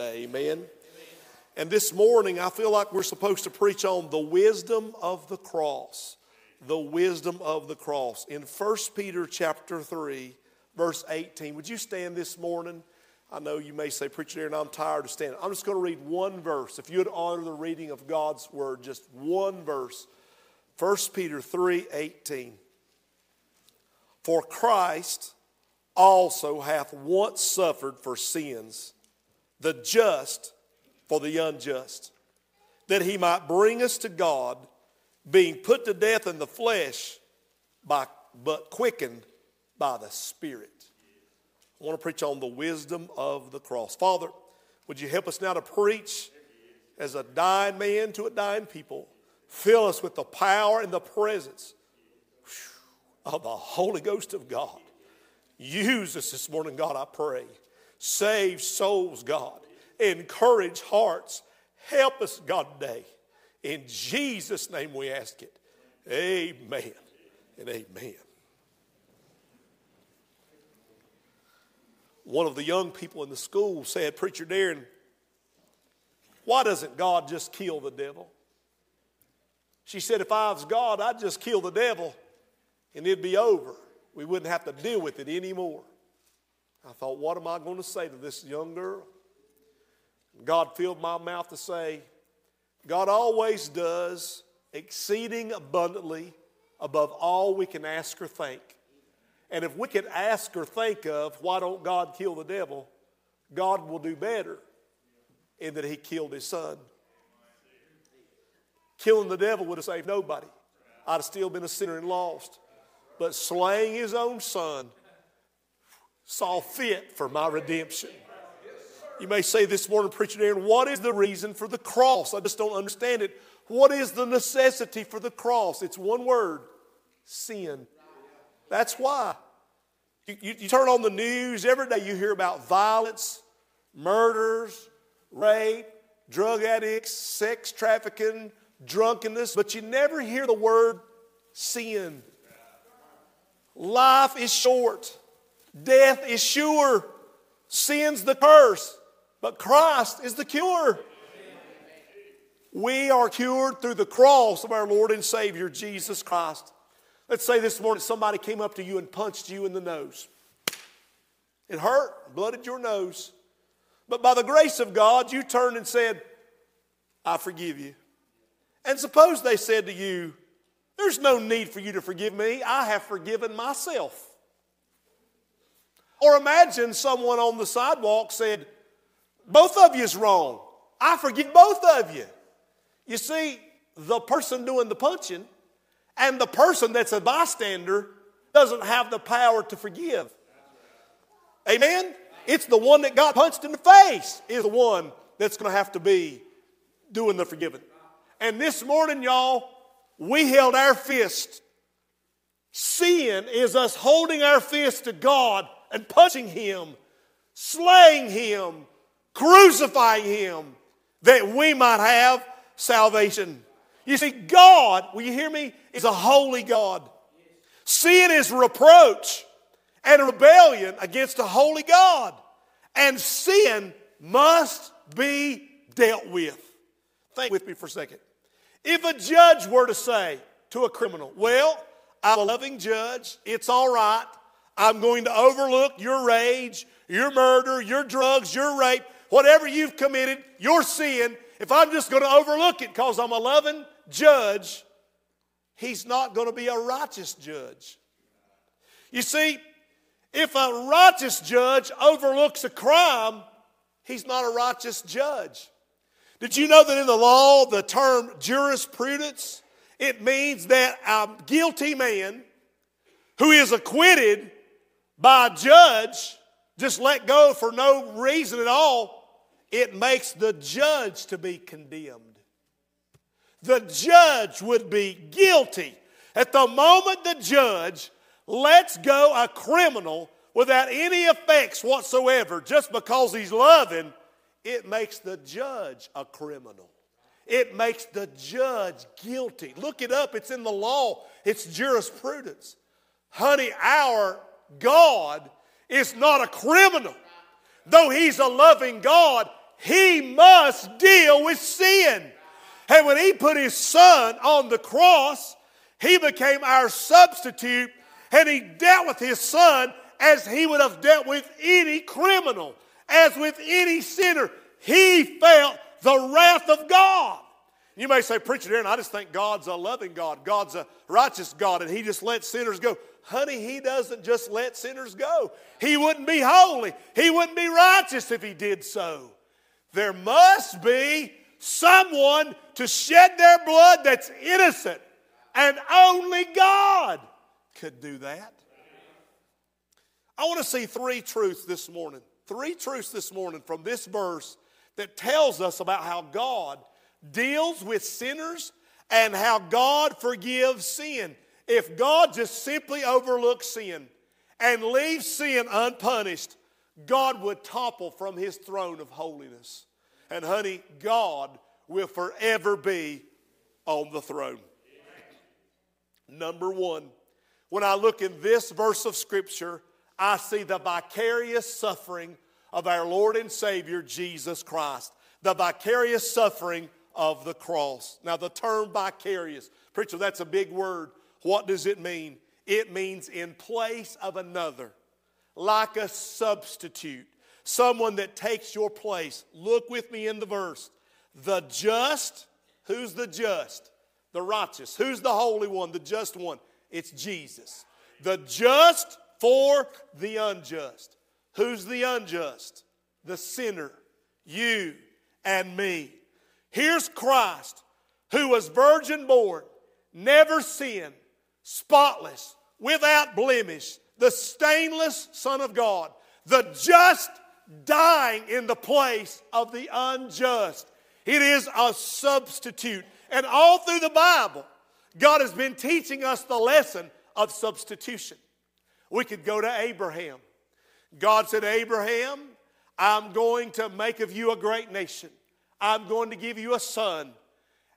today. Amen. And this morning, I feel like we're supposed to preach on the wisdom of the cross. The wisdom of the cross. In 1 Peter chapter 3, verse 18. Would you stand this morning? I know you may say, Preacher Aaron, I'm tired of standing. I'm just going to read one verse. If you would honor the reading of God's word, just one verse. 1 Peter 3 18. For Christ also hath once suffered for sins, the just for the unjust, that he might bring us to God, being put to death in the flesh, by, but quickened by the Spirit. I want to preach on the wisdom of the cross. Father, would you help us now to preach as a dying man to a dying people? Fill us with the power and the presence of the Holy Ghost of God. Use us this morning, God, I pray. Save souls, God. Encourage hearts. Help us, God, today. In Jesus' name we ask it. Amen and amen. One of the young people in the school said, Preacher Darren, why doesn't God just kill the devil? She said, If I was God, I'd just kill the devil and it'd be over. We wouldn't have to deal with it anymore. I thought, what am I going to say to this young girl? God filled my mouth to say, God always does exceeding abundantly above all we can ask or think. And if we can ask or think of, why don't God kill the devil? God will do better in that he killed his son. Killing the devil would have saved nobody. I'd have still been a sinner and lost but slaying his own son saw fit for my redemption. You may say this morning, Preacher Aaron, what is the reason for the cross? I just don't understand it. What is the necessity for the cross? It's one word sin. That's why. You, you, you, turn on the news, every day you hear about violence, murders, rape, drug addicts, sex trafficking, drunkenness, but you never hear the word sin. Life is short, death is sure, sin's the curse, but Christ is the cure. We are cured through the cross of our Lord and Savior, Jesus Christ. Let's say this morning somebody came up to you and punched you in the nose. It hurt, blooded your nose. But by the grace of God, you turned and said, I forgive you. And suppose they said to you, there's no need for you to forgive me. I have forgiven myself. Or imagine someone on the sidewalk said, Both of you is wrong. I forgive both of you. You see, the person doing the punching and the person that's a bystander doesn't have the power to forgive. Amen? It's the one that got punched in the face is the one that's going to have to be doing the forgiving. And this morning, y'all, we held our fist. Sin is us holding our fist to God and punching Him, slaying Him, crucifying Him, that we might have salvation. You see, God, will you hear me, is a holy God. Sin is reproach and rebellion against a holy God. And sin must be dealt with. Think with me for a second. If a judge were to say to a criminal, Well, I'm a loving judge, it's all right, I'm going to overlook your rage, your murder, your drugs, your rape, whatever you've committed, your sin, if I'm just going to overlook it because I'm a loving judge, he's not going to be a righteous judge. You see, if a righteous judge overlooks a crime, he's not a righteous judge. Did you know that in the law, the term jurisprudence, it means that a guilty man who is acquitted by a judge, just let go for no reason at all, it makes the judge to be condemned. The judge would be guilty. At the moment the judge lets go a criminal without any effects whatsoever, just because he's loving, it makes the judge a criminal. It makes the judge guilty. Look it up, it's in the law, it's jurisprudence. Honey, our God is not a criminal. Though He's a loving God, he must deal with sin. And when he put his son on the cross, he became our substitute and he dealt with his son as he would have dealt with any criminal, as with any sinner. He felt the wrath of God. You may say, Preacher Darren, I just think God's a loving God. God's a righteous God, and He just lets sinners go. Honey, He doesn't just let sinners go. He wouldn't be holy, He wouldn't be righteous if He did so. There must be someone to shed their blood that's innocent, and only God could do that. I want to see three truths this morning. Three truths this morning from this verse that tells us about how God deals with sinners and how God forgives sin. If God just simply overlooks sin and leaves sin unpunished, God would topple from his throne of holiness. And honey, God will forever be on the throne. Number one, when I look in this verse of Scripture, I see the vicarious suffering of our Lord and Savior Jesus Christ. The vicarious suffering of the cross. Now, the term vicarious, preacher, that's a big word. What does it mean? It means in place of another, like a substitute, someone that takes your place. Look with me in the verse. The just, who's the just? The righteous. Who's the holy one, the just one? It's Jesus. The just for the unjust. Who's the unjust? The sinner. You and me. Here's Christ, who was virgin born, never sinned, spotless, without blemish, the stainless Son of God, the just dying in the place of the unjust. It is a substitute. And all through the Bible, God has been teaching us the lesson of substitution. We could go to Abraham. God said, Abraham, I'm going to make of you a great nation. I'm going to give you a son.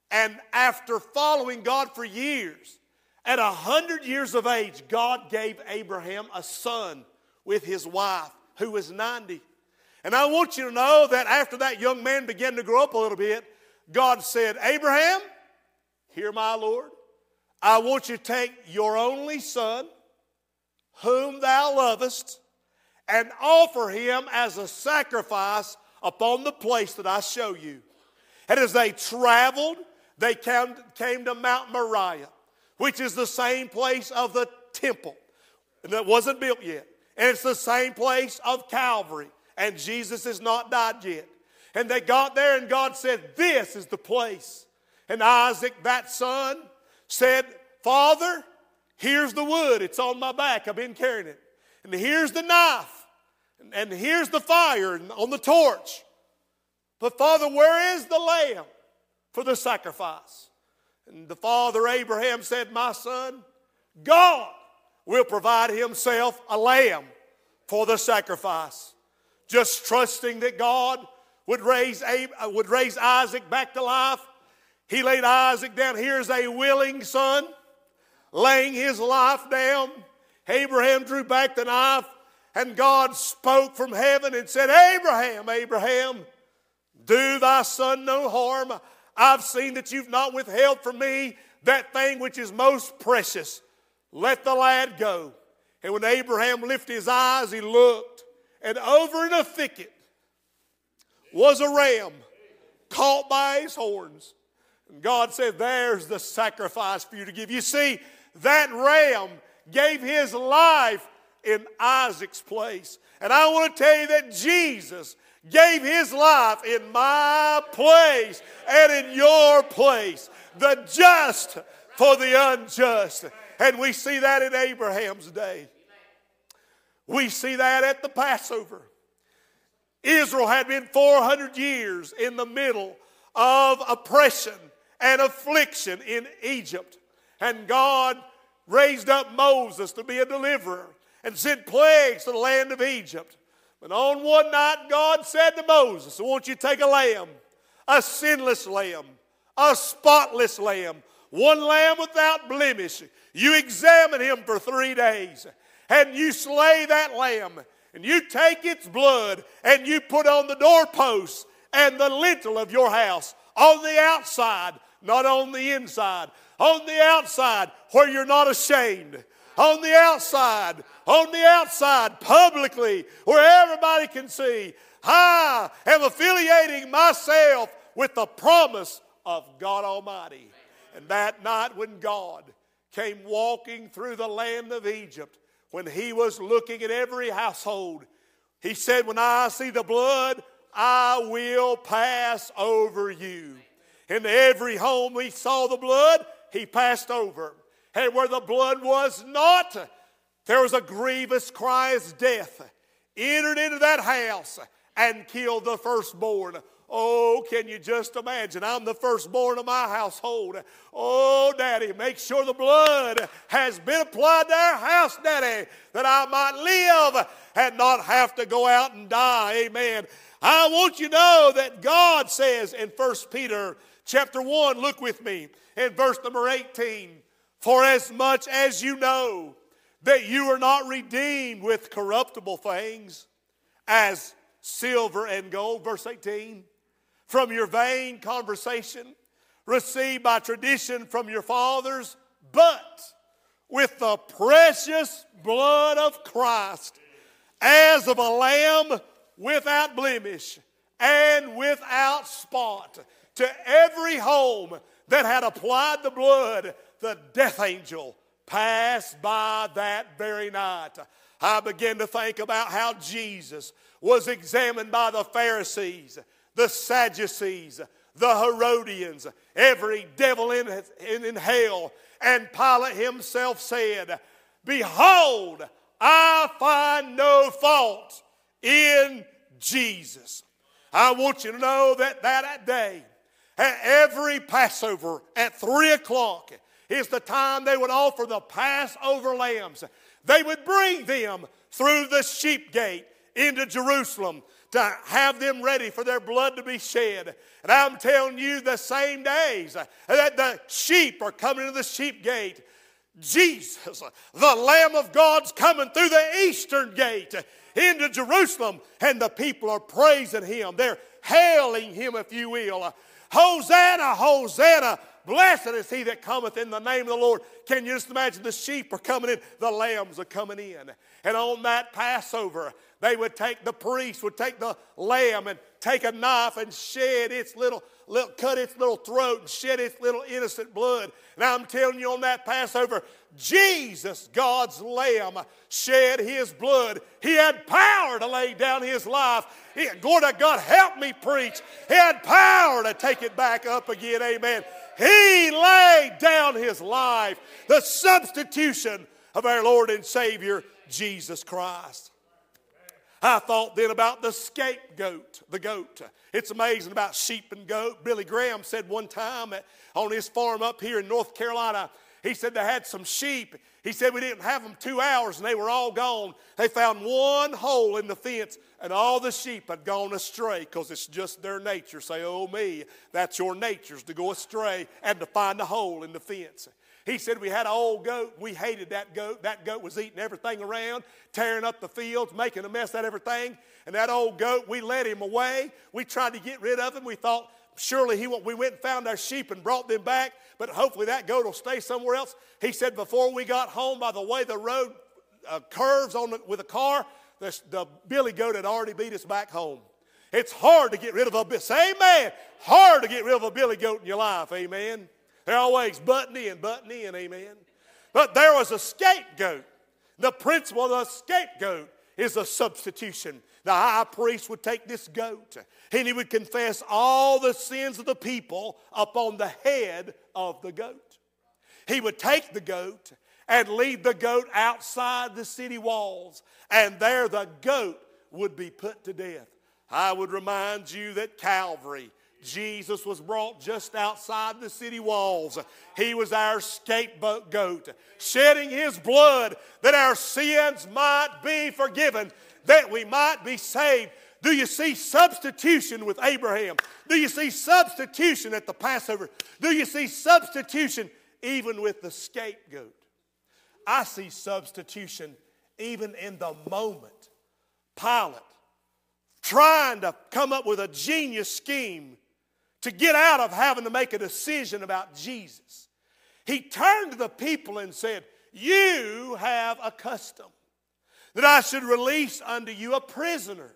And after following God for years, at a hundred years of age, God gave Abraham a son with his wife who was 90. And I want you to know that after that young man began to grow up a little bit, God said, Abraham, hear my Lord. I want you to take your only son, whom thou lovest, and offer him as a sacrifice upon the place that I show you. And as they traveled, they came, came to Mount Moriah, which is the same place of the temple that wasn't built yet. And it's the same place of Calvary. And Jesus has not died yet. And they got there, and God said, This is the place. And Isaac, that son, said, Father, here's the wood. It's on my back. I've been carrying it. And here's the knife. And here's the fire on the torch. But Father, where is the lamb for the sacrifice? And the father Abraham said, My son, God will provide himself a lamb for the sacrifice. Just trusting that God would raise, uh, would raise Isaac back to life. He laid Isaac down. Here's a willing son laying his life down. Abraham drew back the knife and God spoke from heaven and said, Abraham, Abraham, do thy son no harm. I've seen that you've not withheld from me that thing which is most precious. Let the lad go. And when Abraham lifted his eyes, he looked, and over in a thicket was a ram caught by his horns. And God said, There's the sacrifice for you to give. You see, that ram gave his life in Isaac's place. And I want to tell you that Jesus gave his life in my place and in your place. The just for the unjust. And we see that in Abraham's day. We see that at the Passover. Israel had been 400 years in the middle of oppression and affliction in Egypt. And God raised up Moses to be a deliverer and sent plagues to the land of Egypt. But on one night, God said to Moses, I want you to take a lamb, a sinless lamb, a spotless lamb, one lamb without blemish. You examine him for three days, and you slay that lamb, and you take its blood, and you put on the doorposts and the lintel of your house on the outside, not on the inside. On the outside, where you're not ashamed. On the outside, on the outside, publicly, where everybody can see. I am affiliating myself with the promise of God Almighty. And that night when God came walking through the land of Egypt, when he was looking at every household, he said, When I see the blood, I will pass over you. In every home he saw the blood, he passed over. And where the blood was not, there was a grievous cry as death entered into that house and killed the firstborn. Oh, can you just imagine? I'm the firstborn of my household. Oh, Daddy, make sure the blood has been applied to our house, Daddy, that I might live and not have to go out and die. Amen. I want you to know that God says in 1 Peter chapter 1, look with me in verse number 18, for as much as you know that you are not redeemed with corruptible things as silver and gold, verse 18, from your vain conversation received by tradition from your fathers, but with the precious blood of Christ, as of a lamb without blemish and without spot. To every home that had applied the blood, the death angel passed by that very night. I began to think about how Jesus was examined by the Pharisees, the Sadducees, the Herodians, every devil in, in, in hell. And Pilate himself said, Behold, I find no fault in Jesus. I want you to know that that day, at every Passover at 3 o'clock, is the time they would offer the Passover lambs. They would bring them through the sheep gate into Jerusalem to have them ready for their blood to be shed. And I'm telling you, the same days that the sheep are coming to the sheep gate, Jesus, the Lamb of God's coming through the eastern gate into Jerusalem, and the people are praising him. They're hailing him, if you will. Hosanna, Hosanna. Blessed is he that cometh in the name of the Lord. Can you just imagine the sheep are coming in, the lambs are coming in. And on that Passover, they would take, the priest would take the lamb and take a knife and shed its little, little cut its little throat and shed its little innocent blood. And I'm telling you on that Passover, Jesus, God's Lamb, shed his blood. He had power to lay down his life. He, glory to uh, God, help me preach. He had power to take it back up again. Amen. He laid down his life, the substitution of our Lord and Savior, Jesus Christ. I thought then about the scapegoat, the goat. It's amazing about sheep and goat. Billy Graham said one time on his farm up here in North Carolina, he said they had some sheep. He said we didn't have them two hours and they were all gone. They found one hole in the fence and all the sheep had gone astray because it's just their nature. Say, oh me, that's your nature's to go astray and to find a hole in the fence. He said we had an old goat. We hated that goat. That goat was eating everything around, tearing up the fields, making a mess out of everything. And that old goat, we led him away. We tried to get rid of him. We thought surely he. We went and found our sheep and brought them back but hopefully that goat will stay somewhere else. He said before we got home, by the way the road uh, curves on the, with a car, the, the billy goat had already beat us back home. It's hard to get rid of a say amen. Hard to get rid of a billy goat in your life, amen. They're always butting in, butting in, amen. But there was a scapegoat. The principle of the scapegoat is a substitution. The high priest would take this goat and he would confess all the sins of the people upon the head of the goat. He would take the goat and lead the goat outside the city walls, and there the goat would be put to death. I would remind you that Calvary, Jesus was brought just outside the city walls. He was our scapegoat, goat, shedding his blood that our sins might be forgiven, that we might be saved. Do you see substitution with Abraham? Do you see substitution at the Passover? Do you see substitution even with the scapegoat? I see substitution even in the moment Pilate trying to come up with a genius scheme to get out of having to make a decision about Jesus. He turned to the people and said, You have a custom that I should release unto you a prisoner.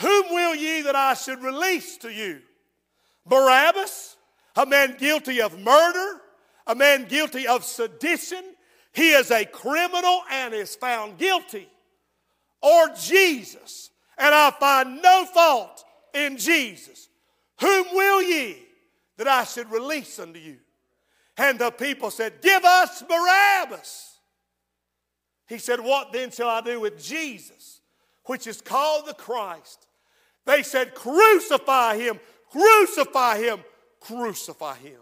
Whom will ye that I should release to you? Barabbas, a man guilty of murder, a man guilty of sedition. He is a criminal and is found guilty. Or Jesus, and I find no fault in Jesus. Whom will ye that I should release unto you? And the people said, Give us Barabbas. He said, What then shall I do with Jesus, which is called the Christ? They said, Crucify him, crucify him, crucify him.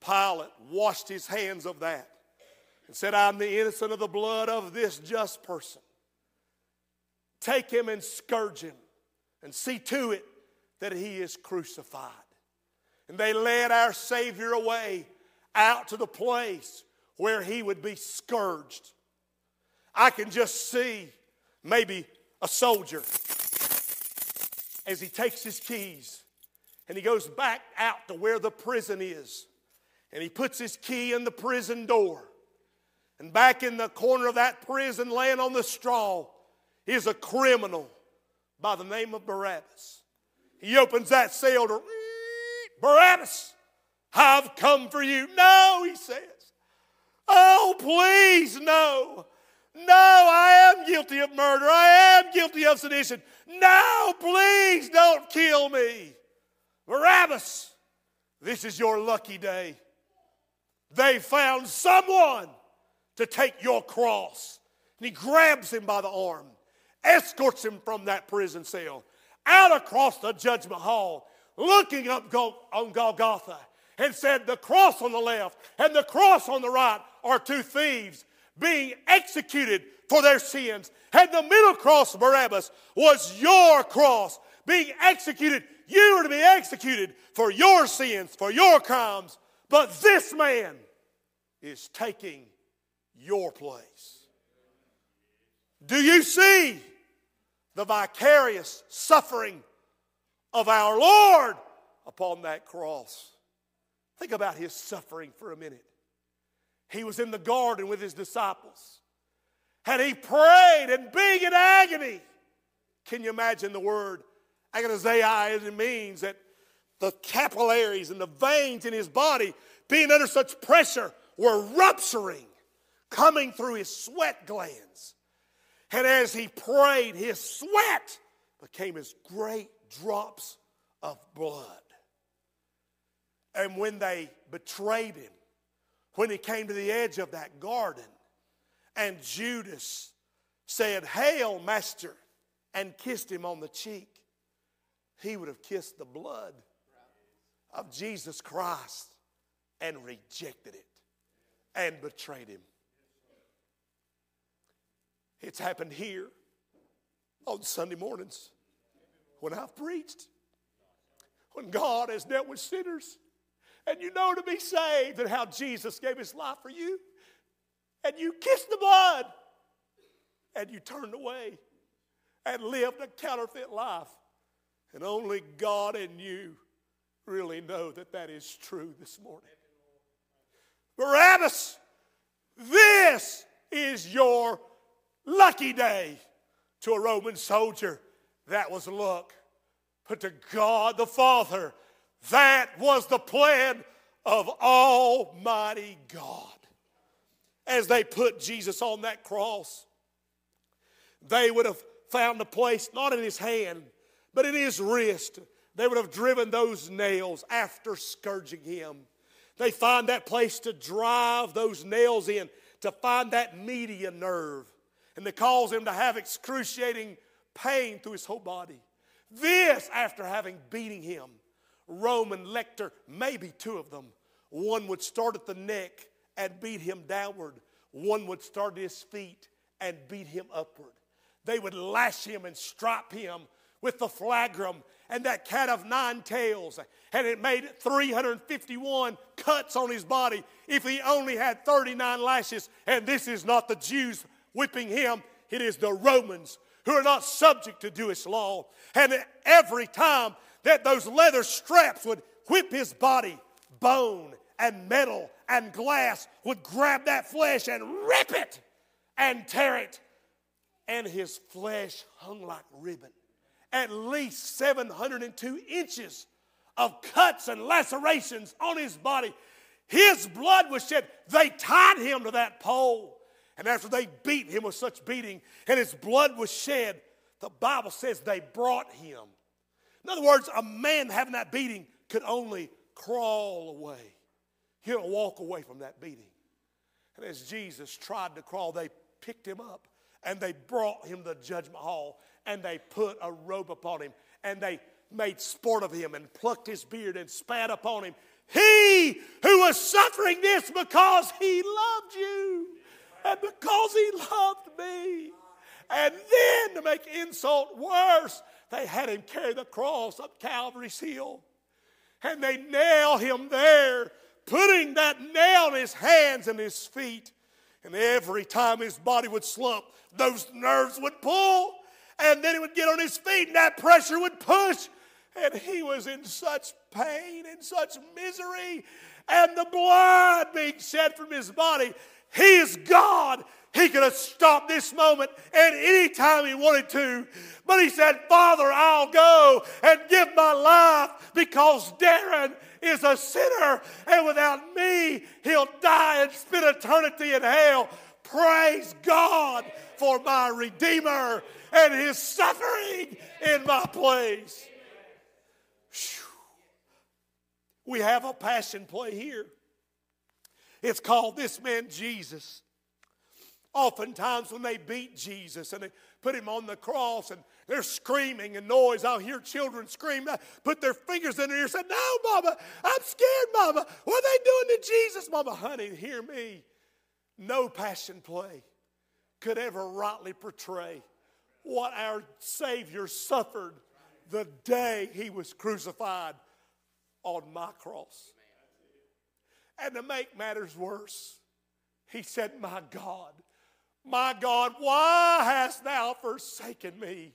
Pilate washed his hands of that and said, I'm the innocent of the blood of this just person. Take him and scourge him and see to it that he is crucified. And they led our Savior away out to the place where he would be scourged. I can just see maybe a soldier as he takes his keys and he goes back out to where the prison is and he puts his key in the prison door. And back in the corner of that prison, laying on the straw, is a criminal by the name of Barabbas. He opens that cell door. Barabbas, I've come for you. No, he says. Oh, please, no. No, I am guilty of murder. I am guilty of sedition. No, please don't kill me. Barabbas, this is your lucky day. They found someone to take your cross. And he grabs him by the arm, escorts him from that prison cell, out across the judgment hall, looking up on Golgotha, and said, The cross on the left and the cross on the right are two thieves being executed for their sins. And the middle cross, Barabbas, was your cross being executed. You were to be executed for your sins, for your crimes. But this man is taking your place. Do you see the vicarious suffering of our Lord upon that cross? Think about his suffering for a minute. He was in the garden with his disciples. And he prayed and being in agony. Can you imagine the word agonizei? It means that the capillaries and the veins in his body, being under such pressure, were rupturing, coming through his sweat glands. And as he prayed, his sweat became as great drops of blood. And when they betrayed him, when he came to the edge of that garden, and Judas said, Hail, Master, and kissed him on the cheek, he would have kissed the blood of Jesus Christ and rejected it and betrayed him. It's happened here on Sunday mornings when I've preached, when God has dealt with sinners, and you know to be saved and how Jesus gave his life for you, and you kissed the blood, and you turned away and lived a counterfeit life. And only God and you really know that that is true this morning. Barabbas, this is your lucky day to a Roman soldier. That was luck. But to God the Father, that was the plan of Almighty God. As they put Jesus on that cross, they would have found a place not in his hand, but in his wrist. They would have driven those nails after scourging him. They find that place to drive those nails in, to find that median nerve, and they cause him to have excruciating pain through his whole body. This after having beating him. Roman lictor, maybe two of them. One would start at the neck and beat him downward. One would start at his feet and beat him upward. They would lash him and strap him with the flagrum and that cat of nine tails. And it made 351 cuts on his body if he only had 39 lashes. And this is not the Jews whipping him, it is the Romans who are not subject to Jewish law. And every time that those leather straps would whip his body, bone and metal and glass would grab that flesh and rip it and tear it. And his flesh hung like ribbon. At least 702 inches of cuts and lacerations on his body. His blood was shed. They tied him to that pole. And after they beat him with such beating and his blood was shed, the Bible says they brought him. In other words, a man having that beating could only crawl away. He don't walk away from that beating. And as Jesus tried to crawl, they picked him up and they brought him to the judgment hall and they put a robe upon him and they made sport of him and plucked his beard and spat upon him. He who was suffering this because he loved you and because he loved me. And then to make insult worse, they had him carry the cross up Calvary's hill. And they nail him there, putting that nail in his hands and his feet. And every time his body would slump, those nerves would pull, and then he would get on his feet, and that pressure would push. And he was in such pain and such misery, and the blood being shed from his body. He is God. He could have stopped this moment at any time he wanted to. But he said, Father, I'll go and give my life because Darren is a sinner and without me, he'll die and spend eternity in hell. Praise God for my Redeemer and his suffering in my place. We have a passion play here. It's called This Man Jesus. Oftentimes, when they beat Jesus and they put him on the cross and they're screaming and noise, I'll hear children scream, put their fingers in their ear, say, No, Mama, I'm scared, Mama. What are they doing to Jesus, Mama? Honey, hear me. No passion play could ever rightly portray what our Savior suffered the day he was crucified on my cross. And to make matters worse, he said, My God, my God, why hast thou forsaken me?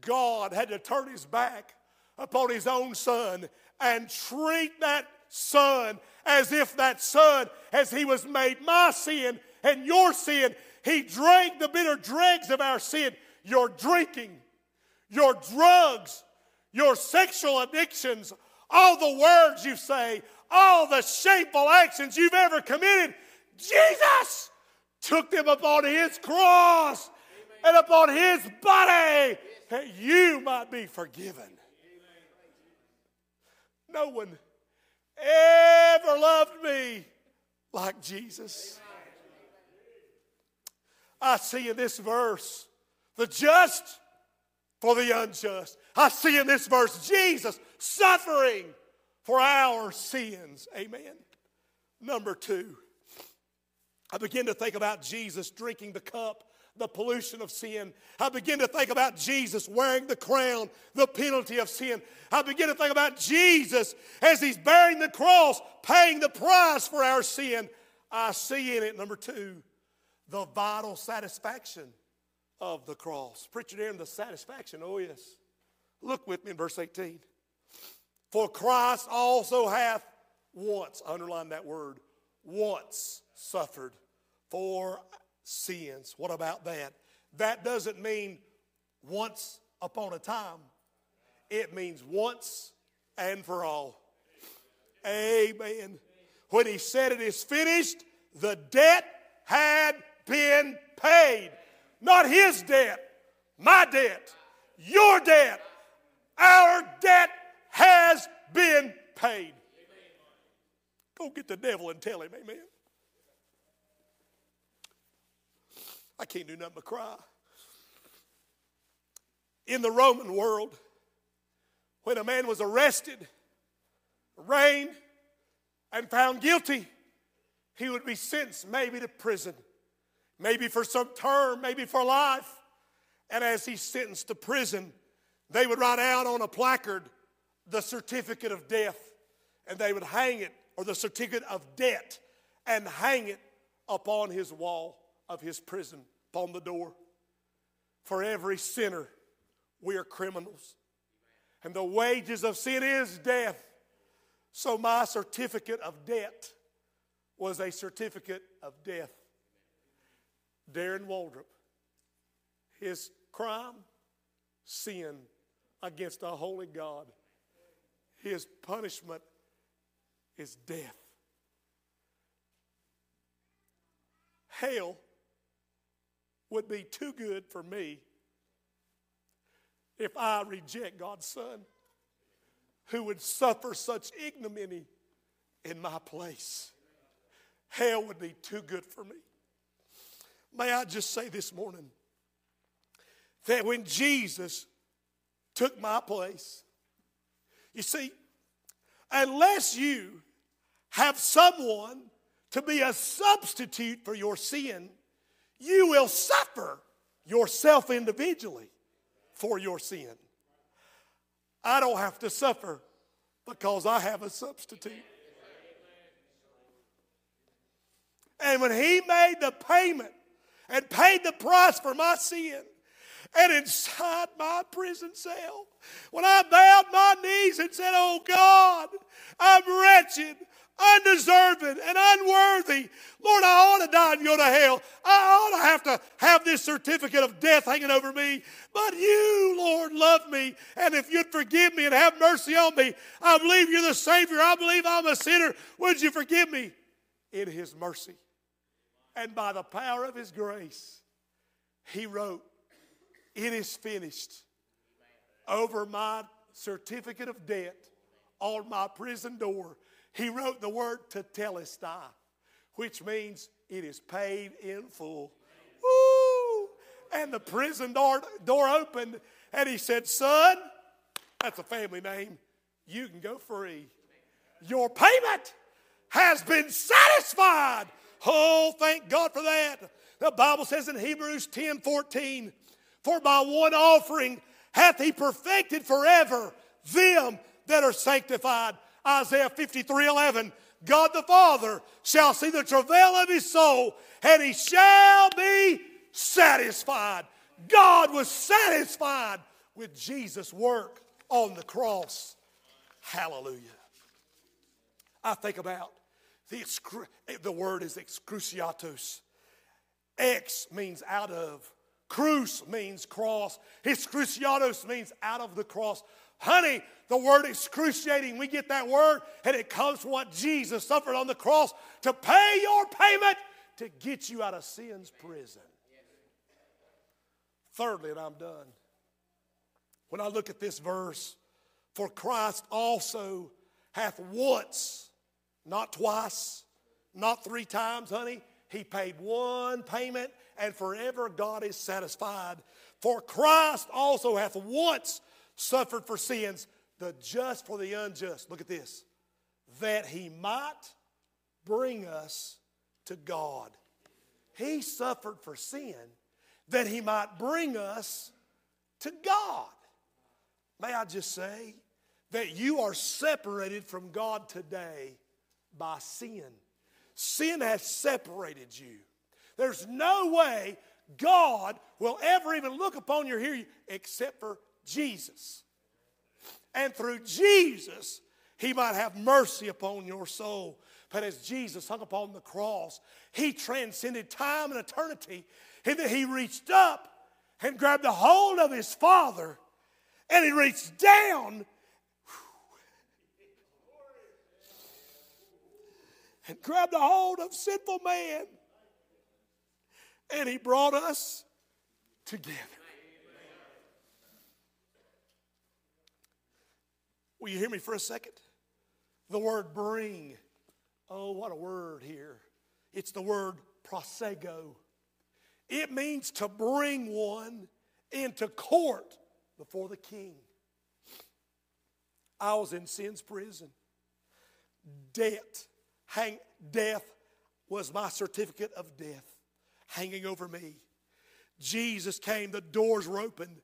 God had to turn his back upon his own son and treat that son as if that son, as he was made my sin and your sin, he drank the bitter dregs of our sin, your drinking, your drugs, your sexual addictions, all the words you say, all the shameful actions you've ever committed. Jesus took them upon his cross and upon his body that you might be forgiven. No one ever loved me like Jesus. I see in this verse the just for the unjust. I see in this verse Jesus suffering for our sins. Amen. Number two, I begin to think about Jesus drinking the cup, the pollution of sin. I begin to think about Jesus wearing the crown, the penalty of sin. I begin to think about Jesus as he's bearing the cross, paying the price for our sin. I see in it, number two, the vital satisfaction of the cross. Preacher Darren, the satisfaction, oh yes. Look with me in verse 18. For Christ also hath once, underline that word, once suffered for sins. What about that? That doesn't mean once upon a time, it means once and for all. Amen. When he said it is finished, the debt had been paid. Not his debt, my debt, your debt, our debt has been paid. Go get the devil and tell him, amen. I can't do nothing but cry. In the Roman world, when a man was arrested, arraigned, and found guilty, he would be sentenced maybe to prison, maybe for some term, maybe for life. And as he's sentenced to prison, they would write out on a placard the certificate of death and they would hang it, or the certificate of debt, and hang it upon his wall of his prison, upon the door. For every sinner, we are criminals. And the wages of sin is death. So my certificate of debt was a certificate of death. Darren Waldrop, his crime, sin against a holy God. His punishment is death. Hell would be too good for me if I reject God's Son, who would suffer such ignominy in my place. Hell would be too good for me. May I just say this morning that when Jesus took my place, you see, unless you have someone to be a substitute for your sin, you will suffer yourself individually for your sin. I don't have to suffer because I have a substitute. And when he made the payment and paid the price for my sin, and inside my prison cell, when I bowed my knees and said, Oh God, I'm wretched, undeserving and unworthy. Lord, I ought to die and go to hell. I ought to have to have this certificate of death hanging over me. But you, Lord, love me. And if you'd forgive me and have mercy on me, I believe you're the Savior. I believe I'm a sinner. Would you forgive me? In His mercy and by the power of His grace, He wrote, It is finished over my certificate of debt on my prison door he wrote the word tetelestai, which means it is paid in full. Woo! And the prison door, door opened, and he said, Son, that's a family name, you can go free. Your payment has been satisfied. Oh, thank God for that. The Bible says in Hebrews 10 14, For by one offering hath he perfected forever them that are sanctified. Isaiah 53 11. God the Father shall see the travail of his soul, and he shall be satisfied. God was satisfied with Jesus' work on the cross. Hallelujah. I think about the, the word is excruciatus. Ex means out of. Cruce means cross. Excruciatus means out of the cross. Honey, the word excruciating, we get that word, and it comes from what Jesus suffered on the cross to pay your payment to get you out of sin's prison. Thirdly, and I'm done. When I look at this verse, for Christ also hath once, not twice, not three times, honey, he paid one payment, and forever God is satisfied. For Christ also hath once suffered for sins, the just for the unjust. Look at this. That he might bring us to God. He suffered for sin that he might bring us to God. May I just say that you are separated from God today by sin. Sin has separated you. There's no way God will ever even look upon you you except for Jesus. And through Jesus, he might have mercy upon your soul. But as Jesus hung upon the cross, he transcended time and eternity. And that he reached up and grabbed the hold of his Father, and he reached down and grabbed a hold of sinful man, and he brought us together. Will you hear me for a second? The word bring. Oh, what a word here. It's the word prosego. It means to bring one into court before the king. I was in sin's prison. Debt, hang, death was my certificate of death hanging over me. Jesus came, the doors were opened.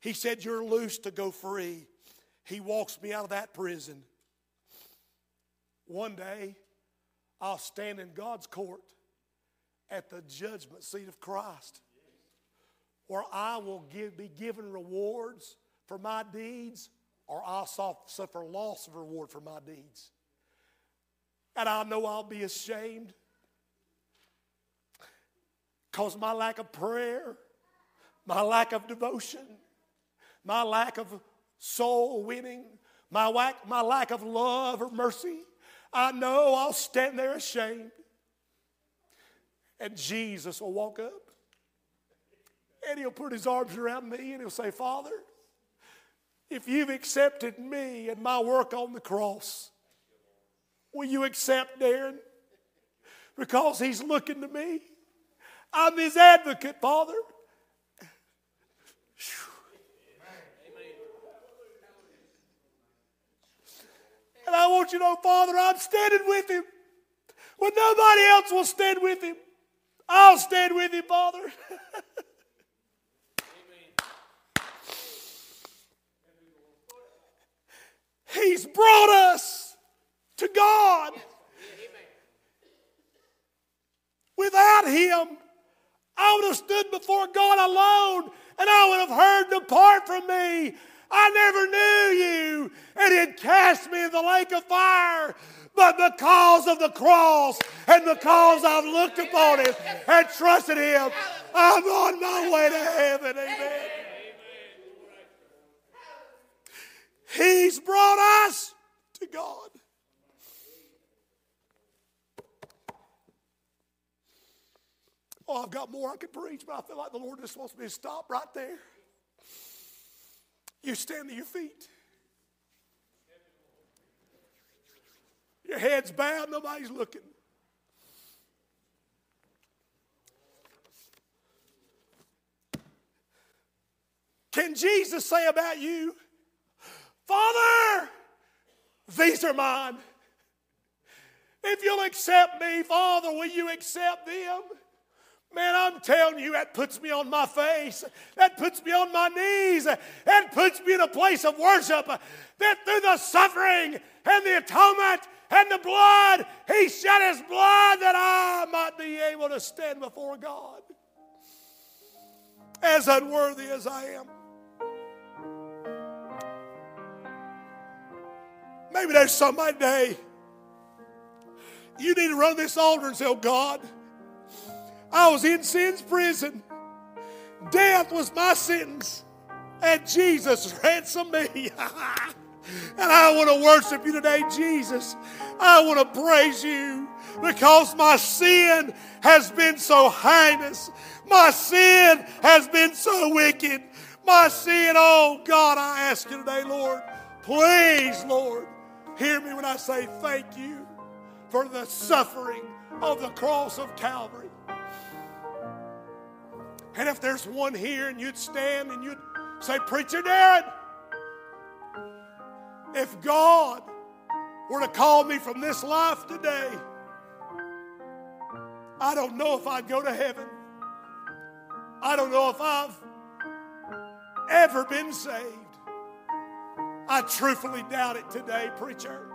He said, You're loose to go free. He walks me out of that prison. One day, I'll stand in God's court at the judgment seat of Christ. or I will give, be given rewards for my deeds, or I'll suffer loss of reward for my deeds. And I know I'll be ashamed because my lack of prayer, my lack of devotion, my lack of soul winning, my lack, my lack of love or mercy, I know I'll stand there ashamed. And Jesus will walk up and he'll put his arms around me and he'll say, Father, if you've accepted me and my work on the cross, will you accept Darren? Because he's looking to me. I'm his advocate, Father. And I want you to know, Father, I'm standing with him. When nobody else will stand with him, I'll stand with him, Father. He's brought us to God. Without Him, I would have stood before God alone and I would have heard, Depart from me. I never knew you. And He'd cast me in the lake of fire. But because of the cross and because I've looked upon Him and trusted Him, I'm on my way to heaven. Amen. He's brought us to God. Oh, I've got more I could preach, but I feel like the Lord just wants me to stop right there. You stand to your feet. Your head's bowed, nobody's looking. Can Jesus say about you, Father, these are mine. If you'll accept me, Father, will you accept them? Man, I'm telling you, that puts me on my face. That puts me on my knees. That puts me in a place of worship. That through the suffering and the atonement and the blood, He shed His blood that I might be able to stand before God as unworthy as I am. Maybe there's somebody today. You need to run this altar and say, Oh God, I was in sin's prison. Death was my sentence. And Jesus ransomed me. and I want to worship you today, Jesus. I want to praise you because my sin has been so heinous. My sin has been so wicked. My sin, oh God, I ask you today, Lord, please, Lord, Hear me when I say thank you for the suffering of the cross of Calvary. And if there's one here and you'd stand and you'd say, Preacher Darren, if God were to call me from this life today, I don't know if I'd go to heaven. I don't know if I've ever been saved. I truthfully doubt it today, preacher.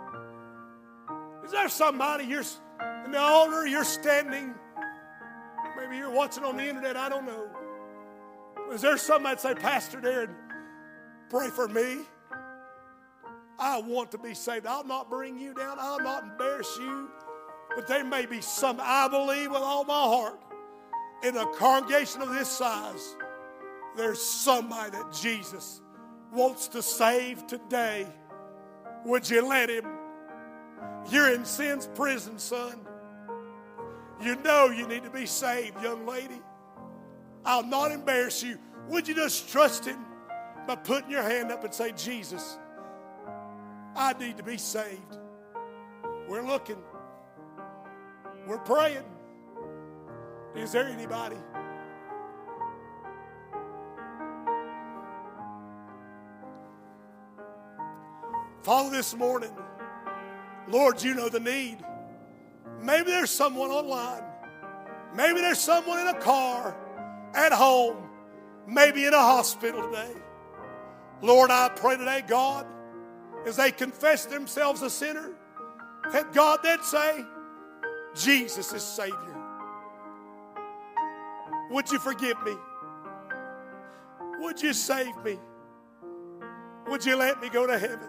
Is there somebody you're in the altar, you're standing? Maybe you're watching on the internet, I don't know. Is there somebody that say, Pastor Darren, pray for me? I want to be saved. I'll not bring you down, I'll not embarrass you. But there may be some, I believe with all my heart, in a congregation of this size, there's somebody that Jesus wants to save today, would you let him? You're in sin's prison, son. You know you need to be saved, young lady. I'll not embarrass you. Would you just trust him by putting your hand up and say, Jesus, I need to be saved? We're looking. We're praying. Is there anybody? Father, this morning, Lord, you know the need. Maybe there's someone online. Maybe there's someone in a car, at home, maybe in a hospital today. Lord, I pray today, God, as they confess themselves a sinner, that God, they'd say, Jesus is Savior. Would you forgive me? Would you save me? Would you let me go to heaven?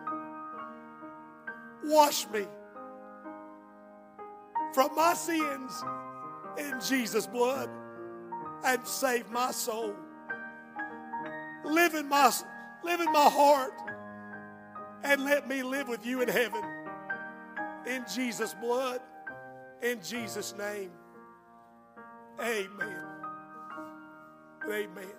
Wash me from my sins in Jesus' blood and save my soul. Live in my, live in my heart and let me live with you in heaven. In Jesus' blood, in Jesus' name. Amen. Amen.